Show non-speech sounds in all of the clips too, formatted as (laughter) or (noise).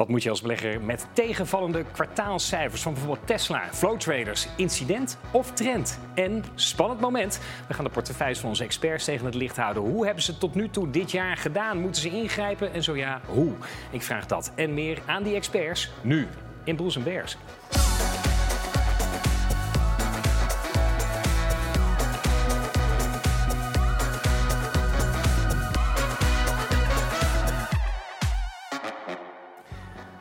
Wat moet je als belegger met tegenvallende kwartaalcijfers van bijvoorbeeld Tesla, Flow Traders, incident of trend? En spannend moment. We gaan de portefeuilles van onze experts tegen het licht houden. Hoe hebben ze tot nu toe dit jaar gedaan? Moeten ze ingrijpen? En zo ja, hoe? Ik vraag dat en meer aan die experts nu in Bears.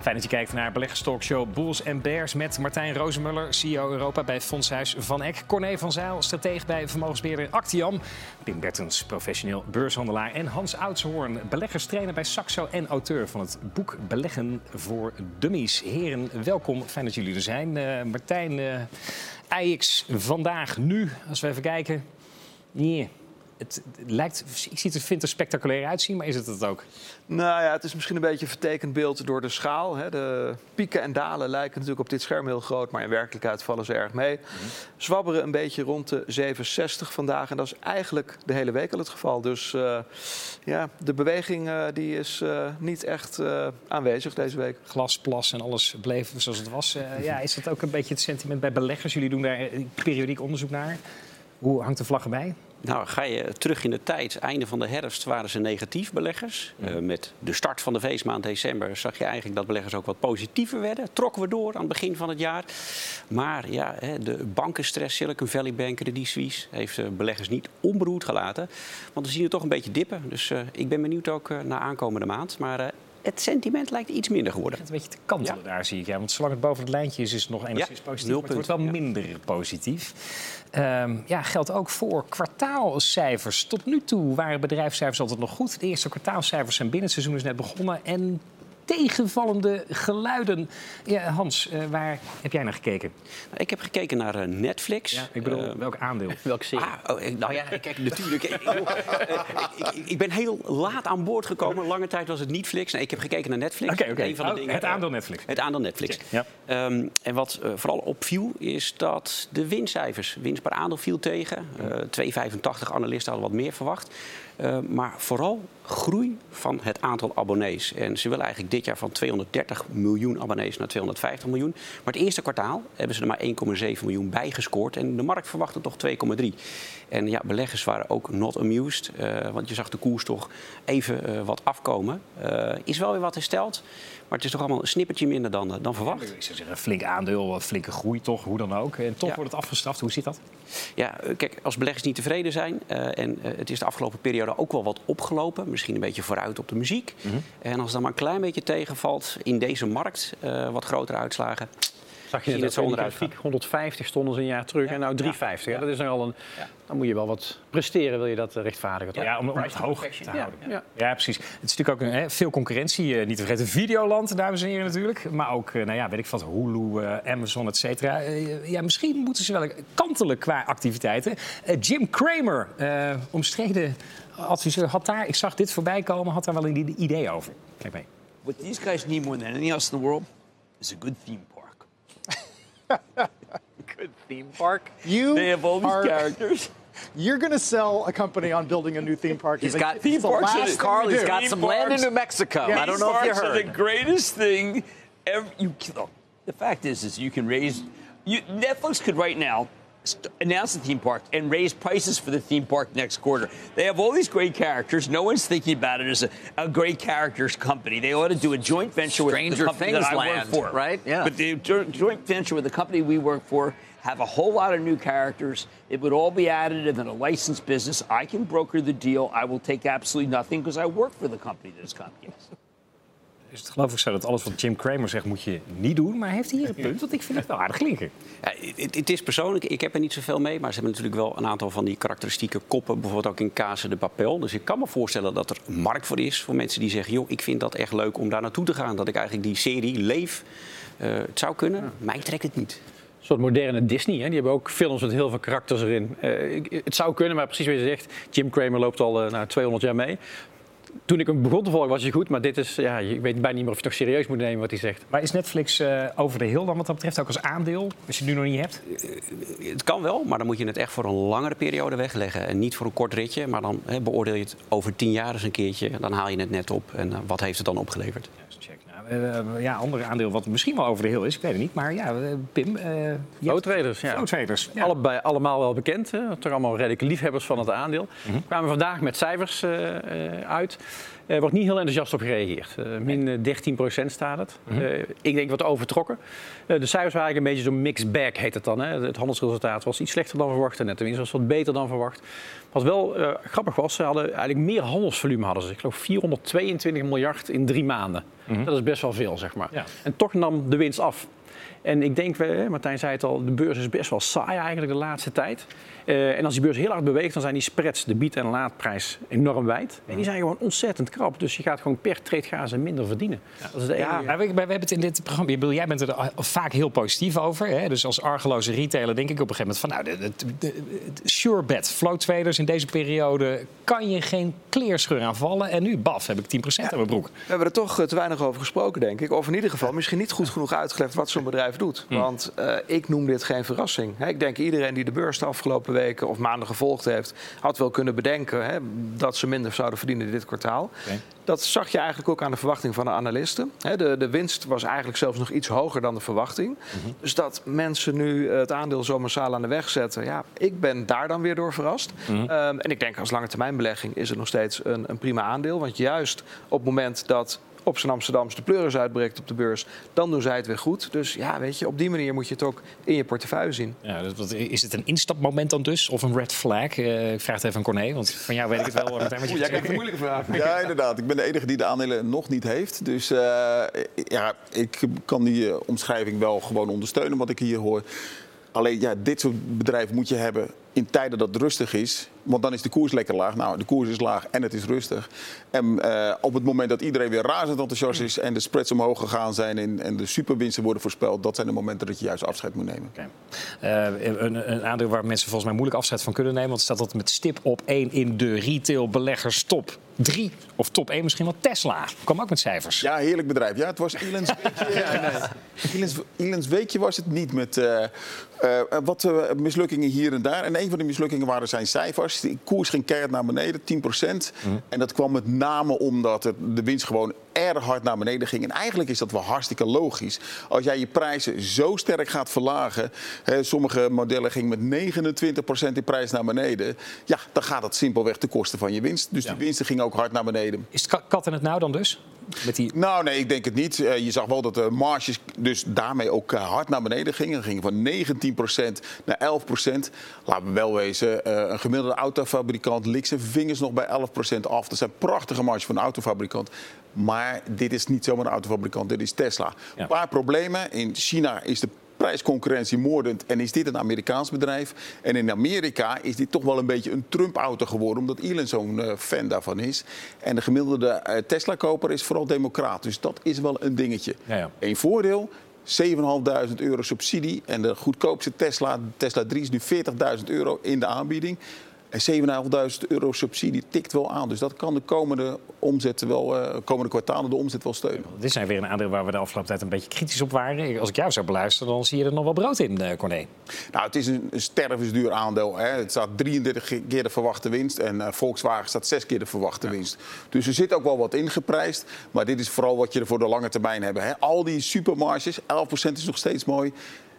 Fijn dat je kijkt naar beleggerstalkshow Bulls en Bears met Martijn Rozemuller, CEO Europa bij Fondshuis Van Eck. Corné van Zijl, stratege bij vermogensbeheerder Actiam. Pim Bertens, professioneel beurshandelaar. En Hans Oudshoorn, beleggerstrainer bij Saxo en auteur van het boek Beleggen voor Dummies. Heren, welkom. Fijn dat jullie er zijn. Uh, Martijn, uh, eh, vandaag, nu, als we even kijken. Nee het lijkt, ik zie het, vind er spectaculair uitzien, maar is het het ook? Nou ja, het is misschien een beetje een vertekend beeld door de schaal. Hè. De pieken en dalen lijken natuurlijk op dit scherm heel groot, maar in werkelijkheid vallen ze erg mee. Mhm. Zwabberen een beetje rond de 760 vandaag en dat is eigenlijk de hele week al het geval. Dus uh, ja, de beweging uh, die is uh, niet echt aanwezig deze week. Glas, plas en alles bleef zoals het was. ja, is dat ook een beetje het sentiment bij beleggers? Jullie doen daar periodiek onderzoek naar. Hoe hangt de vlag erbij? Nou, ga je terug in de tijd, einde van de herfst waren ze negatief beleggers. Uh, met de start van de feestmaand december zag je eigenlijk dat beleggers ook wat positiever werden. Trokken we door aan het begin van het jaar. Maar ja, de bankenstress, Silicon Valley Bank, Credit Suisse, heeft beleggers niet onberoerd gelaten. Want we zien het toch een beetje dippen. Dus uh, ik ben benieuwd ook uh, naar aankomende maand. Maar het sentiment lijkt iets minder geworden. Het een beetje te kantelen daar, zie ik. Ja, want zolang het boven het lijntje is, is het nog enigszins positief. Maar het wordt wel minder positief. Um, ja, geldt ook voor kwartaalcijfers. Tot nu toe waren bedrijfscijfers altijd nog goed. De eerste kwartaalcijfers zijn binnen. Het seizoen is net begonnen. En tegenvallende geluiden. Ja, Hans, uh, waar heb jij naar gekeken? Nou, ik heb gekeken naar uh, Netflix. Ja, ik bedoel, uh, welk aandeel? (laughs) Welk serie? Ah, oh, nou ja, kijk, natuurlijk. (laughs) ik, ik, ik, ben heel laat aan boord gekomen. Lange tijd was het Netflix. Nee, ik heb gekeken naar Netflix. Okay, okay. Van de oh, dingen, het aandeel Netflix. Het aandeel Netflix. Ja. Um, en wat vooral opviel, is dat de winstcijfers, winst per aandeel viel tegen. 2,85 analisten hadden wat meer verwacht. maar vooral groei van het aantal abonnees. En ze willen eigenlijk dit jaar van 230 miljoen abonnees naar 250 miljoen. Maar het eerste kwartaal hebben ze er maar 1,7 miljoen bijgescoord. En de markt verwachtte toch 2,3. En ja, beleggers waren ook not amused. Uh, want je zag de koers toch even uh, wat afkomen. Uh, is wel weer wat hersteld. Maar het is toch allemaal een snippertje minder dan, dan verwacht. ik zou zeggen, een flink aandeel, een flinke groei toch, hoe dan ook. En toch wordt het afgestraft. Hoe zit dat? Ja, kijk, als beleggers niet tevreden zijn... en het is de afgelopen periode ook wel wat opgelopen... misschien een beetje vooruit op de muziek. Mm -hmm. En als dan maar een klein beetje tegenvalt in deze markt... wat grotere uitslagen Zag je net zo grafiek, 150 stonden ze een jaar terug en nou 350. Ja. Dat is nogal een, Dan moet je wel wat presteren, wil je dat eh, rechtvaardigen. Toch? Ja, om, om het hoog te houden. Ja. precies. Het is natuurlijk ook hè, veel concurrentie. Uh, niet te vergeten Videoland, dames en heren natuurlijk. Maar ook, uh, nou ja, weet ik wat, Hulu, Amazon, et cetera. ja, misschien moeten ze wel kantelen qua activiteiten. Jim Cramer, omstreden adviseur, had daar, ik zag dit voorbij komen, had daar wel een idee over. Kijk mee. What these guys need more than anything else in the world is a good theme park. (laughs) Good theme park. You they have all these are, characters. (laughs) You're going to sell a company on building a new theme park. He's got theme parks. The Carl, he's got some land in New Mexico. Yeah, I don't know if you heard. Are the greatest thing ever. You, the fact is, is you can raise. You, Netflix could right now announce the theme park and raise prices for the theme park next quarter. They have all these great characters. No one's thinking about it as a, a great characters company. They ought to do a joint venture Stranger with the company that I land, work for. Right? Yeah. But the joint venture with the company we work for have a whole lot of new characters. It would all be additive in a licensed business. I can broker the deal. I will take absolutely nothing because I work for the company that is coming. Is het geloof ik zo dat alles wat Jim Cramer zegt moet je niet doen. Maar heeft hij hier een punt? Want ik vind het wel aardig klinken. Ja, het, het, is persoonlijk, ik heb er niet zoveel mee. Maar ze hebben natuurlijk wel een aantal van die karakteristieke koppen. Bijvoorbeeld ook in Case de Papel. Dus ik kan me voorstellen dat er markt voor is. Voor mensen die zeggen, joh, ik vind dat echt leuk om daar naartoe te gaan. Dat ik eigenlijk die serie leef. Uh, het zou kunnen. Ja. Mij trekt het niet Een soort moderne Disney. Hè? Die hebben ook films met heel veel karakters erin. Uh, het zou kunnen, maar precies wat je zegt. Jim Cramer loopt al uh, nou, 200 jaar mee toen ik hem begon te volgen was hij goed, maar dit is, ja, ik weet bijna niet meer of je het toch serieus moet nemen wat hij zegt. Maar is Netflix uh, over de heel dan wat dat betreft, ook als aandeel, als je het nu nog niet hebt? Uh, het kan wel, maar dan moet je het echt voor een langere periode wegleggen. En niet voor een kort ritje, maar dan beoordeel je het over tien jaar eens een keertje. Dan haal je het net op en uh, wat heeft het dan opgeleverd? check. Nou, eh, ja, ander aandeel wat misschien wel over de heel is, ik weet het niet. Maar ja, eh, Pim. eh je hebt- Traders, ja. Allebei, allemaal wel bekend. Hè? Toch allemaal redelijk liefhebbers van het aandeel. Mhm. kwamen vandaag met cijfers eh, eh, uit. Er wordt niet heel enthousiast op gereageerd. Eh, min eh, 13% staat het. Mhm. Eh, ik denk wat overtrokken. Eh, de cijfers waren eigenlijk een beetje zo'n mixed bag, heet het dan. Hè? Het handelsresultaat was iets slechter dan verwacht. En net de winst was wat beter dan verwacht. Wat wel eh, grappig was, ze hadden eigenlijk meer handelsvolume hadden ze. Ik geloof 422 miljard in drie maanden. Dat is best wel veel, zeg maar. Mhm. Ja. En toch nam de winst af. En ik denk, eh, Martijn zei het al, de beurs is best wel saai eigenlijk de laatste tijd. Eh, en als die beurs heel hard beweegt, dan zijn die spreads, de bied- en laadprijs, enorm wijd. En die zijn gewoon ontzettend krap. Dus je gaat gewoon per trade gaan ze minder verdienen. Dat is de Ja, maar we, we hebben het in dit programma. Ik bedoel, jij bent er al- vaak heel positief over. Hè? Dus als argeloze retailer denk ik op een gegeven moment van... nou, de, de, de- de- sure bet, flow traders in deze periode... kan je geen kleerscheur aanvallen. En nu, baf, heb ik 10% aan mijn broek. We hebben er toch eh, te weinig over gesproken, denk ik. Of in ieder geval misschien niet goed genoeg uitgelegd wat zo'n bedrijf doet. Want eh, ik noem dit geen verrassing. Hè, ik denk iedereen die de beurs de afgelopen weken of maanden gevolgd heeft... had wel kunnen bedenken hè, dat ze minder zouden verdienen dit kwartaal. Dat zag je eigenlijk ook aan de verwachting van de analisten. Hè, de, de winst was eigenlijk zelfs nog iets hoger dan de verwachting. Dus dat mensen nu eh, het aandeel zo massaal aan de weg zetten... ja, ik ben daar dan weer door verrast. Ehm, en ik denk als lange termijn belegging is het nog steeds een, een prima aandeel. Want juist op het moment dat op zijn Amsterdamse de pleuris uitbreekt op de beurs... dan doen zij het weer goed. Dus ja, weet je, op die manier moet je het ook in je portefeuille zien. Ja, dus wat- is het een instapmoment dan dus? Of een red flag? Eh, ik vraag het even aan Corné, want van jou weet ik het wel. Martijn, wat je Jij krijgt een moeilijke vraag. Ja, inderdaad. Ik ben de enige die de aandelen nog niet heeft. Dus eh, ja, ik kan die eh, omschrijving wel gewoon ondersteunen wat ik hier hoor. Alleen ja, dit soort bedrijven moet je hebben in tijden dat het rustig is. Want dan is de koers lekker laag. Nou, de koers is laag en het is rustig. En eh, op het moment dat iedereen weer razend enthousiast is... en de spreads omhoog gegaan zijn en, en de superwinsten worden voorspeld... dat zijn de momenten dat je juist afscheid moet nemen. Eh, een, een aandeel waar mensen volgens mij moeilijk afscheid van kunnen nemen. Want staat dat met stip op 1 in de retail beleggers top 3. Of top 1 misschien wel Tesla. Kwam ook met cijfers. Ja, heerlijk bedrijf. Ja, het was Elens (laughs) weekje. Elens, Elens weekje was het niet met eh, eh, wat eh, mislukkingen hier en daar. En een van de mislukkingen waren zijn cijfers. De koers ging keihard naar beneden, 10% En dat kwam met name omdat het, de winst gewoon erg hard naar beneden ging. En eigenlijk is dat wel hartstikke logisch. Als jij je prijzen zo sterk gaat verlagen... Hè, sommige modellen gingen met 29% in prijs naar beneden... ja, dan gaat dat simpelweg ten koste van je winst. Dus Ja. die winsten gingen ook hard naar beneden. Is het ka- kat in het nauw dan dus? Met die... Nou, nee, ik denk het niet. Eh, je zag wel dat de marges dus daarmee ook eh, hard naar beneden gingen. Ze gingen van 19% naar 11%. Laten we wel wezen, eh, een gemiddelde autofabrikant likt zijn vingers nog bij 11% af. Dat zijn prachtige marges voor een autofabrikant. Maar dit is niet zomaar een autofabrikant, dit is Tesla. Ja. Een paar problemen. In China is de prijsconcurrentie moordend en is dit een Amerikaans bedrijf. En in Amerika is dit toch wel een beetje een Trump-auto geworden, omdat Elon zo'n eh, fan daarvan is. En de gemiddelde eh, Tesla-koper is vooral democraat. Dus dat is wel een dingetje. Ja, ja. Eén voordeel. 7.500 euro subsidie. En de goedkoopste Tesla, Tesla 3, is nu 40.000 euro in de aanbieding. En 7.500 euro subsidie tikt wel aan. Dus dat kan de komende, omzet wel, eh, komende kwartalen de omzet wel steunen. Dit zijn weer een aandeel waar we de afgelopen tijd een beetje kritisch op waren. Als ik jou zou beluisteren, dan zie je er nog wel brood in, eh, Corné. Nou, het is een, een stervensduur aandeel. Hè. Het staat 33 keer de verwachte winst. En eh, Volkswagen staat 6 keer de verwachte winst. Dus er zit ook wel wat ingeprijsd. Maar dit is vooral wat je er voor de lange termijn hebt. Hè. Al die supermarges, 11% is nog steeds mooi.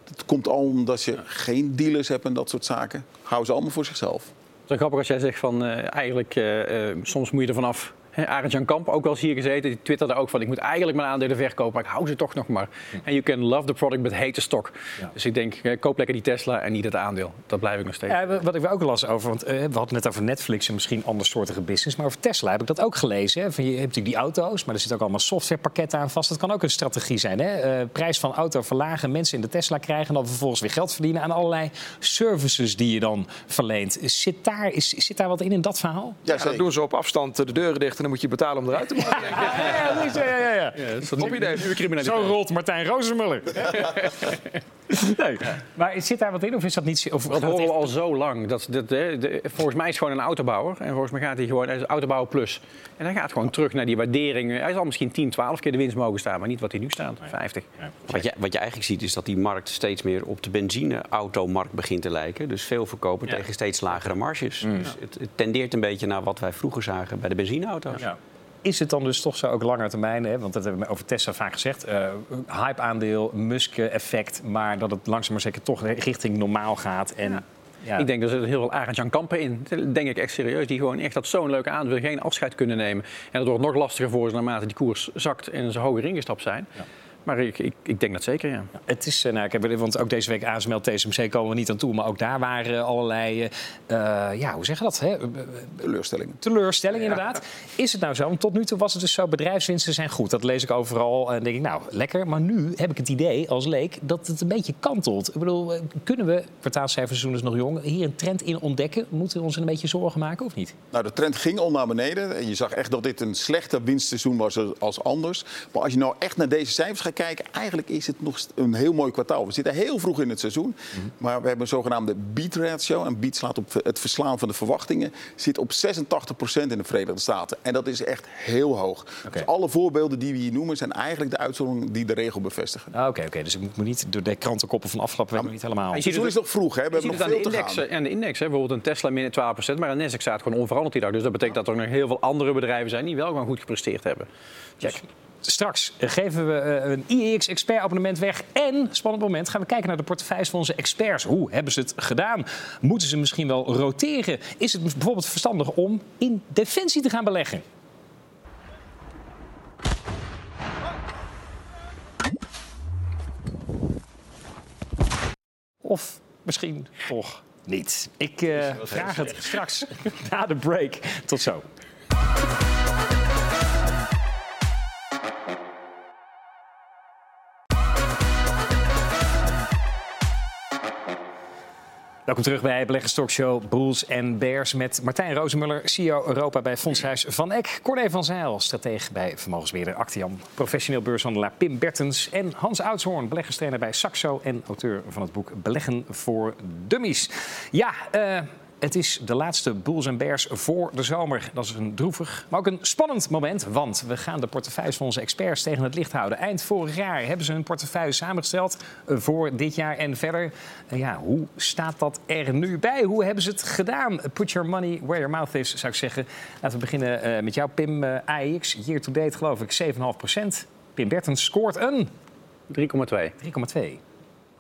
Dat komt al omdat je geen dealers hebt en dat soort zaken. Hou ze allemaal voor zichzelf. Is grappig als jij zegt van eh, eigenlijk eh, soms moet je er vanaf. Hè, Arend Jan Kamp, ook wel eens hier gezeten, die twitterde ook van ik moet eigenlijk mijn aandelen verkopen, maar ik hou ze toch nog maar. En you can love the product but hate the stock. Ja. Dus ik denk, eh, koop lekker die Tesla en niet het aandeel. Dat blijf ik nog steeds. Ja, wat ik ook las over, want eh, we hadden net over Netflix en misschien andersoortige business, maar over Tesla heb ik dat ook gelezen. Hè? Van, je hebt natuurlijk die auto's, maar er zitten ook allemaal softwarepakketten aan vast. Dat kan ook een strategie zijn. Hè? Eh, prijs van auto verlagen, mensen in de Tesla krijgen en dan vervolgens weer geld verdienen aan allerlei services die je dan verleent. Zit daar, is, zit daar wat in in dat verhaal? Ja, Ja, dan doen ze op afstand de deuren dicht en dan moet je betalen om eruit te mogen. (laughs) Ja, ja, ja, ja, ja. Ja, dat is dat Top idee. nieuwe criminaliteit. Zo rolt Martijn Rozenmuller. (laughs) (laughs) nee. Maar zit daar wat in of is dat niet... Of Dat horen we al zo lang. Dat, dat, de- volgens mij is het gewoon een autobouwer. En volgens mij gaat hij gewoon, hij is autobouwer plus. En hij gaat gewoon terug naar die waardering. Hij zal misschien 10, 12 keer de winst mogen staan, maar niet wat hij nu staat. 50. Wat je, wat je eigenlijk ziet is dat die markt steeds meer op de benzineautomarkt begint te lijken. Dus veel verkopen tegen steeds lagere marges. Dus het, het tendeert een beetje naar wat wij vroeger zagen bij de benzineauto's. Ja. Is het dan dus toch zo ook langer termijn? Hè? Want dat hebben we over Tesla vaak gezegd. Uh, hype-aandeel, Musk-effect. Maar dat het langzaam maar zeker toch richting normaal gaat. En ja. Ik denk, er zit heel veel Arend Jan Kampen in. Denk ik echt serieus. Die gewoon echt dat zo'n leuke aandeel geen afscheid kunnen nemen. En dat wordt nog lastiger voor ze naarmate die koers zakt en ze hoger ingestapt zijn. Ja. Maar ik, ik, ik, denk dat zeker, ja. Het is, eh, nou, ik heb, want ook deze week ASML, TSMC komen we niet aan toe. Maar ook daar waren allerlei, uh, ja, hoe zeg je dat? Hè? Teleurstellingen. Teleurstellingen, inderdaad. Is het nou zo? Want tot nu toe was het dus zo, bedrijfswinsten zijn goed. Dat lees ik overal en denk ik, nou, lekker. Maar nu heb ik het idee, als leek, dat het een beetje kantelt. Ik bedoel, kunnen we, kwartaalcijferseizoen is nog jong, hier een trend in ontdekken? Moeten we ons een beetje zorgen maken of niet? Nou, de trend ging al naar beneden. En je zag echt dat dit een slechter winstseizoen was als anders. Maar als je nou echt naar deze cijfers gaat kijken, eigenlijk is het nog een heel mooi kwartaal. We zitten heel vroeg in het seizoen, maar we hebben een zogenaamde beat ratio. En beat slaat op het verslaan van de verwachtingen. Zit op 86% in de Verenigde Staten. En dat is echt heel hoog. Dus alle voorbeelden die we hier noemen zijn eigenlijk de uitzondering die de regel bevestigen. Ah, oké, oké. dus ik moet niet door de krantenkoppen van afgelopen week niet helemaal. Het seizoen is nog vroeg, hè? We hebben nog veel de index, te gaan. En de index, hè? bijvoorbeeld een Tesla min 12%, maar een Nasdaq staat gewoon onveranderd die dag. Dus dat betekent dat er nog heel veel andere bedrijven zijn die wel gewoon goed gepresteerd hebben. Check. Straks geven we eh, een IEX expert abonnement weg. En, spannend moment, gaan we kijken naar de portefeuilles van onze experts. Hoe hebben ze het gedaan? Moeten ze misschien wel roteren? Is het bijvoorbeeld verstandig om in defensie te gaan beleggen? Of misschien toch niet. Ik uh, vraag het straks (laughs) na de break. Tot zo. Welkom terug bij Beleggerstalkshow Bulls en Bears met Martijn Rozemuller, CEO Europa bij Fondshuis Van Eck, Corné van Zijl, stratege bij vermogensbeheerder Actiam, professioneel beurshandelaar Pim Bertens en Hans Oudshoorn, beleggerstrainer bij Saxo en auteur van het boek Beleggen voor Dummies. Ja, uh, het is de laatste Bulls en Bears voor de zomer. Dat is een droevig, maar ook een spannend moment. Want we gaan de portefeuilles van onze experts tegen het licht houden. Eind vorig jaar hebben ze hun portefeuille samengesteld eh, voor dit jaar en verder. Ja, hoe staat dat er nu bij? Hoe hebben ze het gedaan? Put your money where your mouth is, zou ik zeggen. Laten we beginnen uh, met jou, Pim. Uh, AX, year to date geloof ik 7,5% Pim Bertens scoort een... 3,2. 3,2.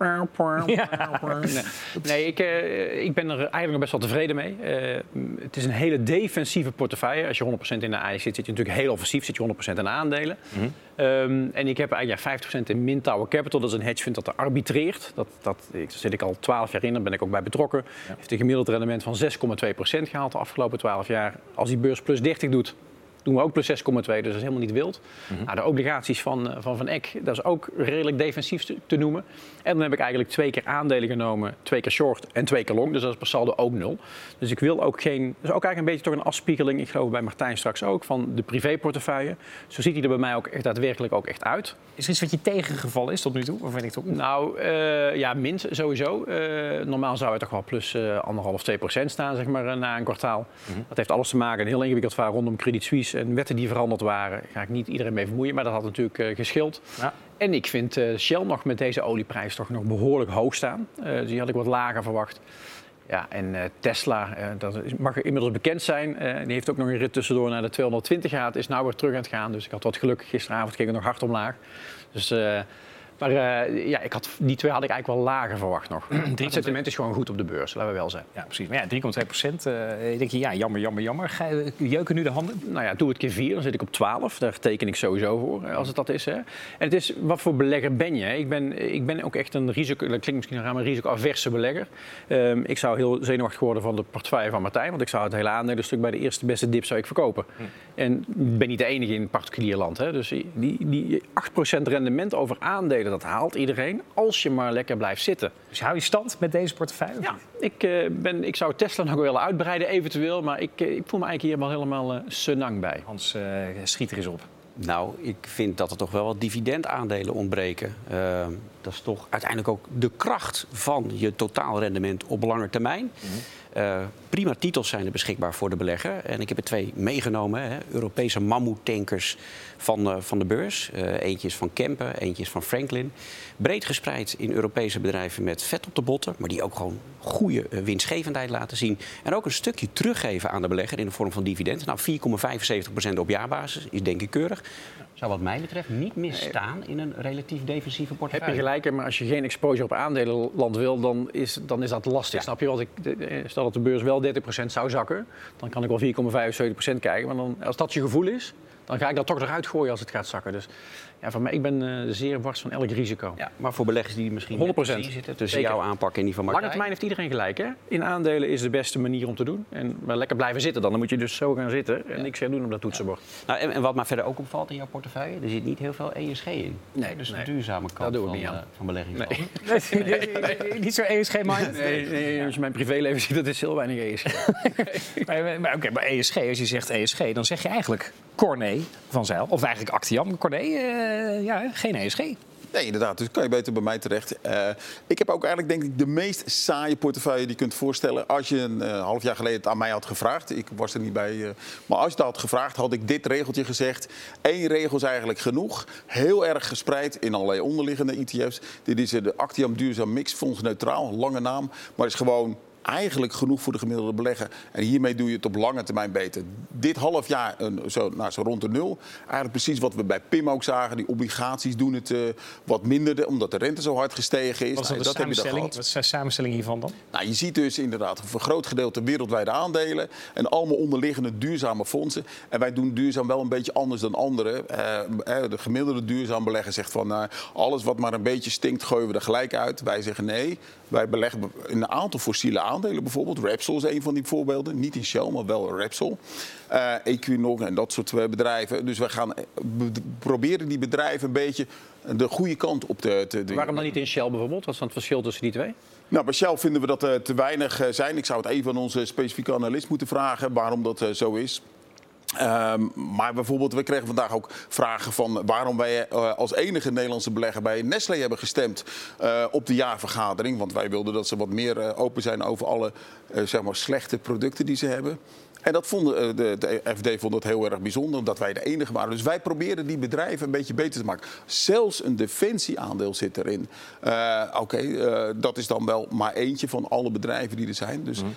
(laughs) (laughs) Nee, nee ik, uh, ik ben er eigenlijk nog best wel tevreden mee. Uh, het is een hele defensieve portefeuille. Als je 100% in de AI zit, zit je natuurlijk heel offensief. Zit je 100% in de aandelen. Mm -hmm. um, en ik heb eigenlijk ja, 50% in Min Tower Capital. Dat is een hedge fund dat er arbitreert. Dat, dat, daar zit ik al 12 jaar in, daar ben ik ook bij betrokken. Ja. Heeft een gemiddeld rendement van 6,2% gehaald de afgelopen 12 jaar. Als die beurs plus 30 doet, doen we ook plus 6,2, dus dat is helemaal niet wild. Mm -hmm. nou, de obligaties van Van, van Eck, dat is ook redelijk defensief te, te, noemen. En dan heb ik eigenlijk twee keer aandelen genomen, twee keer short en twee keer long. Dus dat is per saldo ook nul. Dus ik wil ook geen... Dus ook eigenlijk een beetje toch een afspiegeling, ik geloof bij Martijn straks ook, van de privéportefeuille. Zo ziet hij er bij mij ook echt daadwerkelijk ook echt uit. Is er iets wat je tegengevallen is tot nu toe? Of weet ik toch? Nou, uh, ja, mint sowieso. Uh, normaal zou het toch wel plus uh, anderhalf, twee procent staan, zeg maar, na een kwartaal. Mm -hmm. Dat heeft alles te maken, een heel ingewikkeld verhaal rondom Credit Suisse en wetten die veranderd waren. Daar ga ik niet iedereen mee vermoeien, maar dat had natuurlijk uh, geschild. Ja. En ik vind uh, Shell nog met deze olieprijs toch nog behoorlijk hoog staan. Dus die had ik wat lager verwacht. Ja, en Tesla, dat mag inmiddels bekend zijn. die heeft ook nog een rit tussendoor naar de 220 gehad. Is nou weer terug aan het gaan. Dus ik had wat geluk. Gisteravond ging het nog hard omlaag. Dus maar uh, ja, ik had, die twee had ik eigenlijk wel lager verwacht nog. (clears throat) Het sentiment is gewoon goed op de beurs, laten we wel zeggen. Ja, precies. Maar ja, 3,2 procent. Uh, denk je, ja, jammer, jammer, jammer. Ga jeuken nu de handen? Nou ja, doe het keer 4, dan zit ik op 12. Daar teken ik sowieso voor, als het dat is. Hè. En het is, wat voor belegger ben je? Ik ben, ik ben ook echt een risico, dat klinkt misschien raar, maar een risicoaverse belegger. Um, ik zou heel zenuwachtig worden van de portefeuille van Martijn, want ik zou het hele aandelenstuk bij de eerste beste dip zou ik verkopen. Hm. En ik ben niet de enige in particulier land. Hè. Dus die, die 8% rendement over aandelen, dat haalt iedereen als je maar lekker blijft zitten. Dus hou je stand met deze portefeuille? Ja, ik, uh, ben, ik zou Tesla nog willen uitbreiden eventueel, maar ik, uh, ik voel me eigenlijk hier wel helemaal uh, senang bij. Hans, schiet er eens op. Nou, ik vind dat er toch wel wat dividendaandelen ontbreken. dat is toch uiteindelijk ook de kracht van je totaalrendement op lange termijn. Mm -hmm. Eh, prima titels zijn er beschikbaar voor de belegger. En ik heb er twee meegenomen. Hè. Europese mammoetankers van, uh, van de beurs. Uh, eentje is van Kempen, eentje is van Franklin. Breed gespreid in Europese bedrijven met vet op de botten. Maar die ook gewoon goede winstgevendheid laten zien. En ook een stukje teruggeven aan de belegger in de vorm van dividend. Nou, 4,75% op jaarbasis is denk ik keurig zou wat mij betreft niet misstaan in een relatief defensieve portefeuille. Heb je gelijk, maar als je geen exposure op aandelenland wil, dan is, dan is dat lastig. Snap je? Want ik, stel dat de beurs wel 30% zou zakken, dan kan ik wel 4,75% krijgen. Maar dan, als dat je gevoel is, dan ga ik dat toch eruit gooien als het gaat zakken. Dus ja, voor mij, ik ben uh, zeer wars van elk risico. Ja, maar voor beleggers die misschien 100% zitten tussen jouw aanpak en die van Martijn. Lange termijn heeft iedereen gelijk. Hè? In aandelen is de beste manier om te doen. En maar lekker blijven zitten dan. Dan moet je dus zo gaan zitten en ja. niks gaan doen op dat toetsenbord. Nou, en, en, wat mij verder ook opvalt in jouw portefeuille, er zit niet heel veel ESG in. Nee, dus nee. de duurzame kant van, uh, van belegging. (laughs) Nee. nee. nee. niet zo ESG-minded? Nee, nee, als je mijn privéleven (laughs) ziet, dat is heel weinig ESG. (laughs) maar, maar, maar, okay, maar ESG, als je zegt ESG, dan zeg je eigenlijk Corné van Zeil. Of eigenlijk Actiam. Corné, uh, ja, geen ESG. Nee, inderdaad. Dus kan je beter bij mij terecht. Uh, ik heb ook eigenlijk denk ik de meest saaie portefeuille die je kunt voorstellen. Als je een uh, half jaar geleden het aan mij had gevraagd. Ik was er niet bij. Maar als je dat had gevraagd, had ik dit regeltje gezegd. Eén regel is eigenlijk genoeg. Heel erg gespreid in allerlei onderliggende ETF's. Dit is de Actiam Duurzaam Mix Fonds Neutraal. Lange naam. Maar is gewoon eigenlijk genoeg voor de gemiddelde belegger. En hiermee doe je het op lange termijn beter. Dit half jaar zo, nou, zo rond de nul. Eigenlijk precies wat we bij PIM ook zagen. Die obligaties doen het uh, wat minder, omdat de rente zo hard gestegen is. Wat is nou, dat samenstelling, wat is de samenstelling hiervan dan? Nou, je ziet dus inderdaad een groot gedeelte wereldwijde aandelen. En allemaal onderliggende duurzame fondsen. En wij doen duurzaam wel een beetje anders dan anderen. Uh, de gemiddelde duurzaam belegger zegt van... Uh, alles wat maar een beetje stinkt, gooien we er gelijk uit. Wij zeggen nee, wij beleggen in een aantal fossiele aandelen bijvoorbeeld. Repsol is een van die voorbeelden. Niet in Shell, maar wel Repsol. Uh, Equinox en dat soort bedrijven. Dus we gaan proberen die bedrijven een beetje de goede kant op te... te Waarom dan niet in Shell bijvoorbeeld? Wat is dan het verschil tussen die twee? Nou, bij Shell vinden we dat er te weinig zijn. Ik zou het even aan onze specifieke analist moeten vragen waarom dat zo is. Um, maar bijvoorbeeld, we kregen vandaag ook vragen van waarom wij uh, als enige Nederlandse belegger bij Nestlé hebben gestemd uh, op de jaarvergadering. Want wij wilden dat ze wat meer uh, open zijn over alle zeg maar slechte producten die ze hebben. En dat vonden, de, de, FD vond het heel erg bijzonder, omdat wij de enige waren. Dus wij proberen die bedrijven een beetje beter te maken. Zelfs een defensieaandeel zit erin. Oké, okay, dat is dan wel maar eentje van alle bedrijven die er zijn. Dus mm.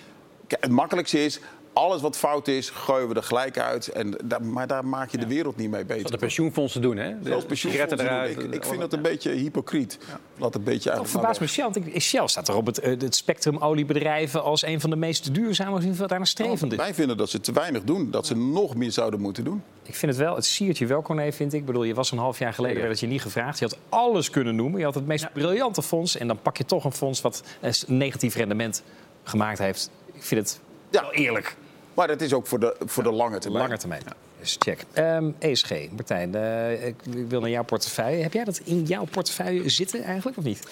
het makkelijkste is, alles wat fout is, gooien we er gelijk uit. En da maar daar maak je de wereld niet mee beter. Dat de pensioenfondsen doen, hè? Zoals pensioenfondsen doen. Ik, ik, vind dat een beetje hypocriet. Ja. Laat een beetje Toch verbaast me Shell. Shell staat er op het, het spectrum oliebedrijven als een van de meest duurzame, of daar naar streven. Nou, wij vinden dat ze te weinig doen. Dat ze nog meer zouden moeten doen. Ik vind het wel, het siert je wel, Corné, vind ik. Ik bedoel, je was een half jaar geleden, werd je niet gevraagd. Je had alles kunnen noemen. Je had het meest briljante fonds. En dan pak je toch een fonds wat een negatief rendement gemaakt heeft. Ik vind het wel eerlijk. Maar dat is ook voor de, voor de lange termijn. Lange termijn. Ja. Dus check. Um, ESG, Martijn, uh, ik wil naar jouw portefeuille. Heb jij dat in jouw portefeuille zitten eigenlijk of niet?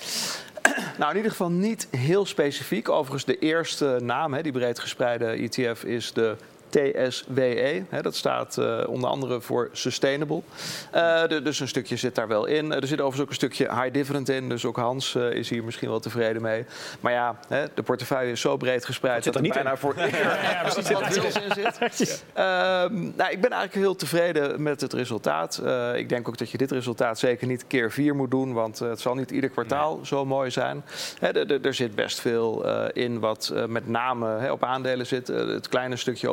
(clears throat) Nou, in ieder geval niet heel specifiek. Overigens, de eerste naam, hè, die breed gespreide ETF, is de TSWE. Hè, dat staat uh, onder andere voor Sustainable. Uh, de, dus een stukje zit daar wel in. er zit overigens ook een stukje high dividend in. Dus ook Hans uh, is hier misschien wel tevreden mee. Maar ja, hè, de portefeuille is zo breed gespreid dat, dat er bijna in. voor (laughs) ja, ja, wat wils in zit. (laughs) nou, ik ben eigenlijk heel tevreden met het resultaat. ik denk ook dat je dit resultaat zeker niet keer vier moet doen. Want het zal niet ieder kwartaal nee. zo mooi zijn. Hè, er zit best veel in wat met name op aandelen zit. het kleine stukje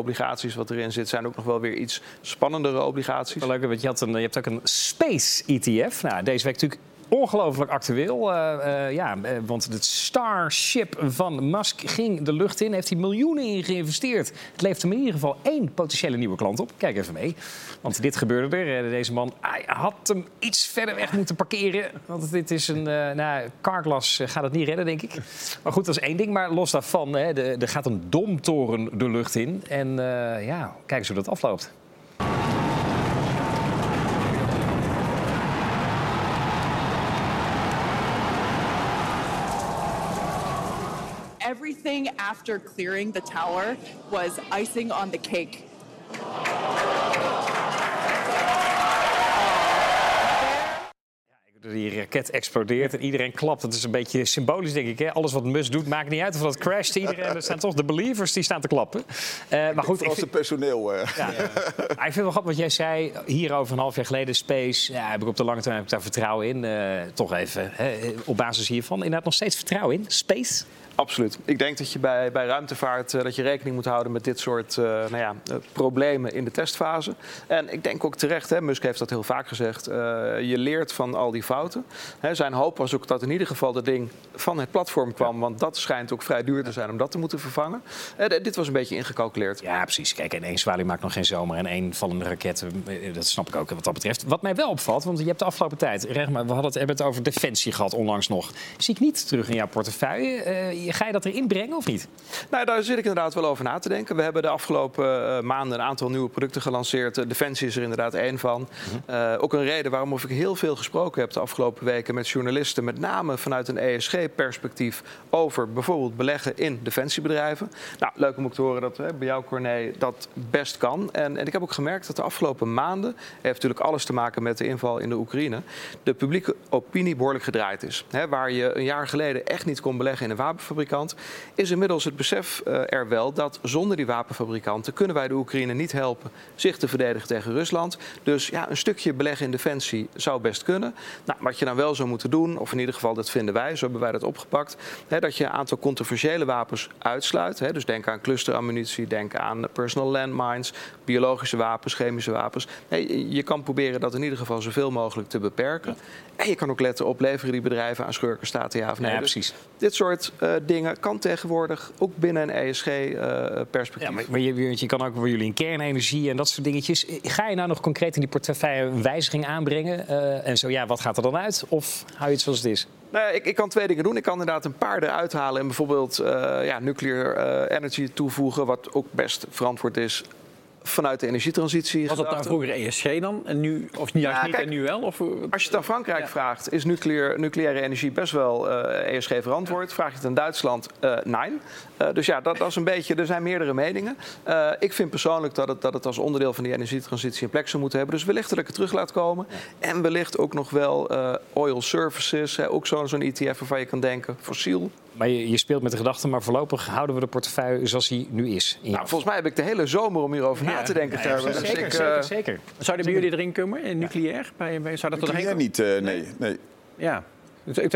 wat erin zit, zijn ook nog wel weer iets spannendere obligaties. Leuk, want je, had een, je hebt ook een Space ETF. Nou, deze week natuurlijk ongelooflijk actueel. Uh, uh, ja, want het Starship van Musk ging de lucht in. Heeft hij miljoenen in geïnvesteerd. Het levert hem in ieder geval één potentiële nieuwe klant op. Kijk even mee. Want dit gebeurde er. Deze man hij had hem iets verder weg moeten parkeren. Want dit is een... Uh, nou, Carglass gaat het niet redden, denk ik. Maar goed, dat is één ding. Maar los daarvan, hè, er gaat een domtoren de lucht in. En ja, kijk eens hoe dat afloopt. Everything after clearing the tower was icing on the cake. Die raket explodeert en iedereen klapt. Dat is een beetje symbolisch, denk ik. Hè? Alles wat Musk doet, maakt niet uit of dat crasht. Iedereen, er staan toch de believers die staan te klappen. Uh, maar goed, Als het personeel. Uh. Ja. Ik vind het wel grappig wat jij zei hier over een half jaar geleden. Space, ja, heb ik op de lange termijn heb ik daar vertrouwen in. Uh, toch even, hè, op basis hiervan. Inderdaad nog steeds vertrouwen in. Space? Absoluut. Ik denk dat je bij, bij ruimtevaart uh, dat je rekening moet houden met dit soort uh, nou ja, uh, problemen in de testfase. En ik denk ook terecht, hè, Musk heeft dat heel vaak gezegd, je leert van al die fouten. Hè, zijn hoop was ook dat in ieder geval dat ding van het platform kwam, want dat schijnt ook vrij duur te zijn om dat te moeten vervangen. dit was een beetje ingecalculeerd. Ja, precies. Kijk, en één zwaluw maakt nog geen zomer en één vallende raket, dat snap ik ook wat dat betreft. Wat mij wel opvalt, want je hebt de afgelopen tijd, we hadden het, hebben het over defensie gehad onlangs nog. Zie ik niet terug in jouw portefeuille. Ga je dat erin brengen of niet? Nou, daar zit ik inderdaad wel over na te denken. We hebben de afgelopen uh, maanden een aantal nieuwe producten gelanceerd. Uh, Defensie is er inderdaad één van. -hmm. uh, ook een reden waarom ik heel veel gesproken heb de afgelopen weken met journalisten, met name vanuit een ESG-perspectief, over bijvoorbeeld beleggen in defensiebedrijven. Nou, leuk om ook te horen dat bij jou, Corné, dat best kan. En, en ik heb ook gemerkt dat de afgelopen maanden, heeft natuurlijk alles te maken met de inval in de Oekraïne, de publieke opinie behoorlijk gedraaid is. He, waar je een jaar geleden echt niet kon beleggen in een is inmiddels het besef uh, er wel dat zonder die wapenfabrikanten kunnen wij de Oekraïne niet helpen zich te verdedigen tegen Rusland. Dus ja, een stukje beleggen in defensie zou best kunnen. Nou, wat je dan wel zou moeten doen, of in ieder geval dat vinden wij, zo hebben wij dat opgepakt, hè, dat je een aantal controversiële wapens uitsluit. Hè, dus denk aan clusterammunitie, denk aan personal landmines, biologische wapens, chemische wapens. Nee, je kan proberen dat in ieder geval zoveel mogelijk te beperken. En je kan ook letten op leveren die bedrijven aan schurkenstaten ja of nee. Ja, Dus precies. dit soort uh, dingen kan tegenwoordig ook binnen een ESG-perspectief. Ja, maar, maar je, je, kan ook voor jullie in kernenergie en dat soort dingetjes. Ga je nou nog concreet in die portefeuille een wijziging aanbrengen? Uh, en zo ja, wat gaat er dan uit? Of hou je het zoals het is? Nou ja, ik, ik, kan twee dingen doen. Ik kan inderdaad een paar eruit halen en bijvoorbeeld uh, ja, nuclear uh, energy toevoegen, wat ook best verantwoord is vanuit de energietransitie. Was dat nou vroeger ESG dan? En nu, of juist ja, niet kijk, en nu wel? Of? Als je het aan Frankrijk ja. vraagt, is nucleaire, nucleaire energie best wel uh, ESG verantwoord. Vraag je het aan Duitsland, uh, nee. Uh, dus ja, dat, dat, is een beetje, er zijn meerdere meningen. Ik vind persoonlijk dat het, dat het als onderdeel van die energietransitie een plek zou moeten hebben. Dus wellicht dat ik het terug laat komen. Ja. En wellicht ook nog wel oil services, hè, ook zo'n zo ETF waarvan je kan denken, fossiel. Maar je, je, speelt met de gedachte, maar voorlopig houden we de portefeuille zoals die nu is. Nou, volgens mij heb ik de hele zomer om hierover ja. na te denken. Ja, zeker, dus ik, zeker, zeker. Zouden bij jullie erin komen, in nucleair? Bij, bij, zou dat nucleair tot niet, uh, nee. nee. Ja.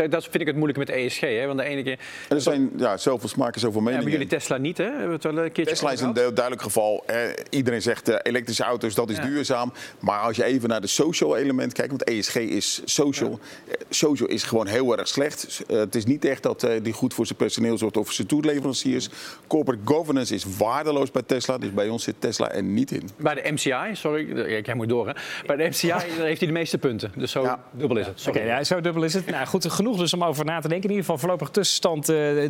Dat vind ik het moeilijk met ESG. Hè? Want de ene keer. En er zijn ja, zoveel smaken, zoveel meningen. Ja, jullie Tesla niet, hè? Hebben we het wel een keertje Tesla is een duidelijk geval. Eh, iedereen zegt uh, elektrische auto's, dat is ja. duurzaam. Maar als je even naar de social element kijkt, want ESG is social. Ja. Social is gewoon heel erg slecht. Uh, het is niet echt dat die goed voor zijn personeel zorgt of zijn toeleveranciers. Corporate governance is waardeloos bij Tesla. Dus bij ons zit Tesla er niet in. Bij de MCI, sorry, jij moet door. Hè? Bij de MCI heeft hij de meeste punten. Dus zo dubbel is het. Oké, okay, ja, zo dubbel is het. Nou goed, genoeg dus om over na te denken. In ieder geval voorlopig tussenstand uh,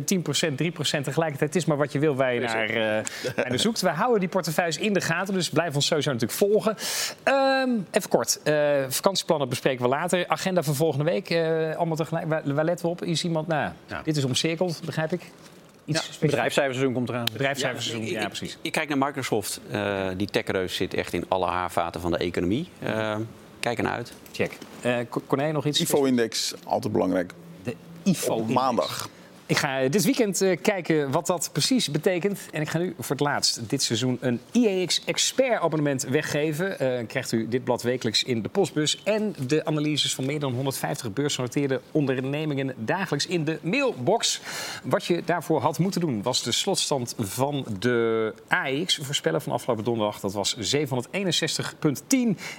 10%, 3% tegelijkertijd. Het is maar wat je wil waar je naar, uh, naar zoekt. We houden die portefeuilles in de gaten, dus blijf ons sowieso natuurlijk volgen. Um, even kort, uh, vakantieplannen bespreken we later. Agenda voor volgende week, uh, allemaal tegelijk. Waar, waar letten we op? Is iemand, nou, ja. dit is omcirkeld, begrijp ik. Iets ja, bedrijfscijferseizoen komt eraan. Bedrijfscijferseizoen, ja, ja, precies. Je kijkt naar Microsoft. Uh, die techreus zit echt in alle haarvaten van de economie. Uh, kijk ernaar uit. Check. Uh, Corné, nog iets? IFO-index, altijd belangrijk. De IFO Op maandag. Ik ga dit weekend uh, kijken wat dat precies betekent. En ik ga nu voor het laatst dit seizoen een IEX Expert abonnement weggeven. Uh, krijgt u dit blad wekelijks in de postbus. En de analyses van meer dan 150 beursgenoteerde ondernemingen dagelijks in de mailbox. Wat je daarvoor had moeten doen was de slotstand van de AEX voorspellen van afgelopen donderdag. Dat was 761,10.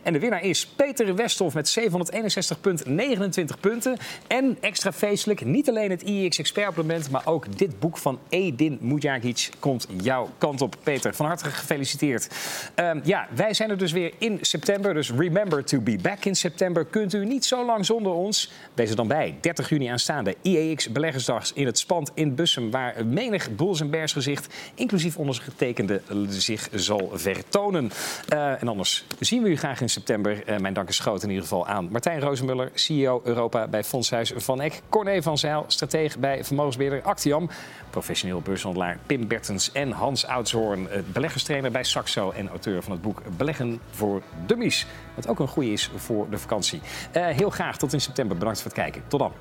En de winnaar is Peter Westhoff met 761,29 punten. En extra feestelijk, niet alleen het IEX Expert maar ook dit boek van Edin Mujagic komt jouw kant op. Peter, van harte gefeliciteerd. Um, ja, wij zijn er dus weer in september, dus remember to be back in september. Kunt u niet zo lang zonder ons? Wees er dan bij. 30 juni aanstaande IEX Beleggersdag in het Spand in Bussum, waar menig Bulls en Bears gezicht, inclusief ondergetekende, zich zal vertonen. Uh, en anders zien we u graag in september. Uh, mijn dank is groot in ieder geval aan Martijn Rozenmuller, CEO Europa bij Fondshuis Van Eck, Corné van Zijl, stratege bij Vermogen vermogensbeheerder Actiam, professioneel beurshandelaar Pim Bertens en Hans Oudshoorn, eh, beleggerstrainer bij Saxo en auteur van het boek Beleggen voor Dummies. Wat ook een goede is voor de vakantie. Eh, heel graag tot in september. Bedankt voor het kijken. Tot dan.